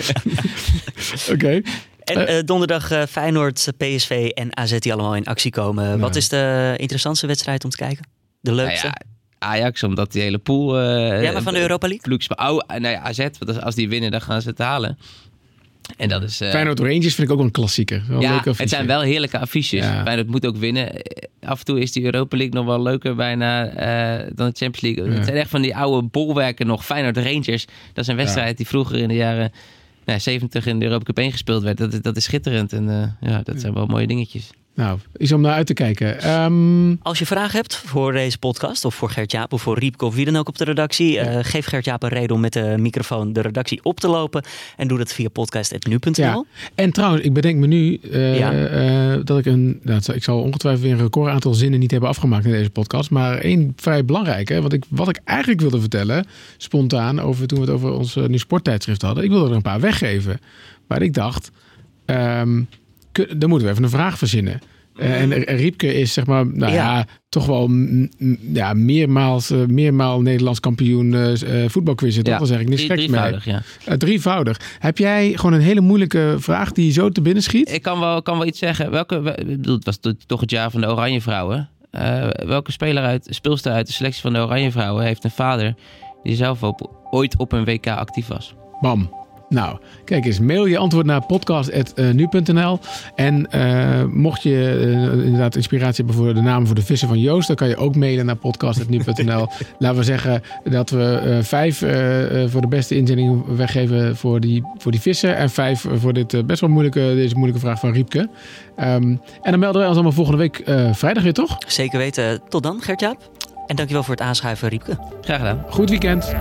Oké. En eh, donderdag eh, Feyenoord, PSV en AZ die allemaal in actie komen. Wat is de interessantste wedstrijd om te kijken? De Nou leukste? ja, Ajax, omdat die hele pool... eh, ja, maar van de Europa League? Oh, nou ja, AZ, want als- als die winnen, dan gaan ze het halen. En dat is... eh, Feyenoord Rangers vind ik ook een klassieker. Wel ja, het zijn wel heerlijke affiches. Ja. Feyenoord moet ook winnen. Eh, Af en toe is die Europa League nog wel leuker bijna eh, dan de Champions League. Ja. Het zijn echt van die oude bolwerken nog. Feyenoord Rangers, dat is een wedstrijd die vroeger in de jaren nou, 70 in de Europa Cup 1 gespeeld werd. Dat, is- dat is schitterend en ja, dat zijn wel mooie dingetjes. Nou, is om naar uit te kijken. Ehm, Als je vragen hebt voor deze podcast of voor Gert-Jaap of voor Riepke of wie dan ook op de redactie, eh, geef Gert-Jaap een reden om met de microfoon de redactie op te lopen en doe dat via podcast.nu.nl. Ja. En trouwens, ik bedenk me nu eh, Ja. eh, dat ik een. Nou, ik zal ongetwijfeld weer een record aantal zinnen niet hebben afgemaakt in deze podcast. Maar één vrij belangrijke. Wat ik, wat ik eigenlijk wilde vertellen, spontaan, over, toen we het over ons nu sporttijdschrift hadden. Ik wilde er een paar weggeven. Maar ik dacht, ehm, dan moeten we even een vraag verzinnen. Eh, en Riepke is zeg maar, nou ja, Ja. toch wel mm, mm, ja, meermaals, eh, meermaal Nederlands kampioen eh eh, voetbalquizzen. toch? Ja, Dat is eigenlijk niks geks mee. drievoudig, ja. Eh, drievoudig. Heb jij gewoon een hele moeilijke vraag die je zo te binnen schiet? Ik kan wel, kan wel iets zeggen. Welke, bedoel, het was to- toch het jaar van de Oranje Vrouwen. Eh, welke speler uit, speelster uit de selectie van de Oranje Vrouwen heeft een vader die zelf op, ooit op een WK actief was? Bam. Nou, kijk eens, mail je antwoord naar podcast.nu.nl. En eh, mocht je eh, inderdaad inspiratie hebben voor de naam voor de vissen van Joost, dan kan je ook mailen naar podcast.nu.nl. Laten we zeggen dat we eh, vijf eh, eh, voor de beste inzending weggeven voor die, voor die vissen. En vijf voor dit eh, best wel moeilijke, deze moeilijke vraag van Riepke. Ehm, en dan melden wij ons allemaal volgende week eh, vrijdag weer, toch? Zeker weten. Tot dan, Gert-Jaap. En dankjewel voor het aanschuiven, Riepke. Graag gedaan. Goed weekend.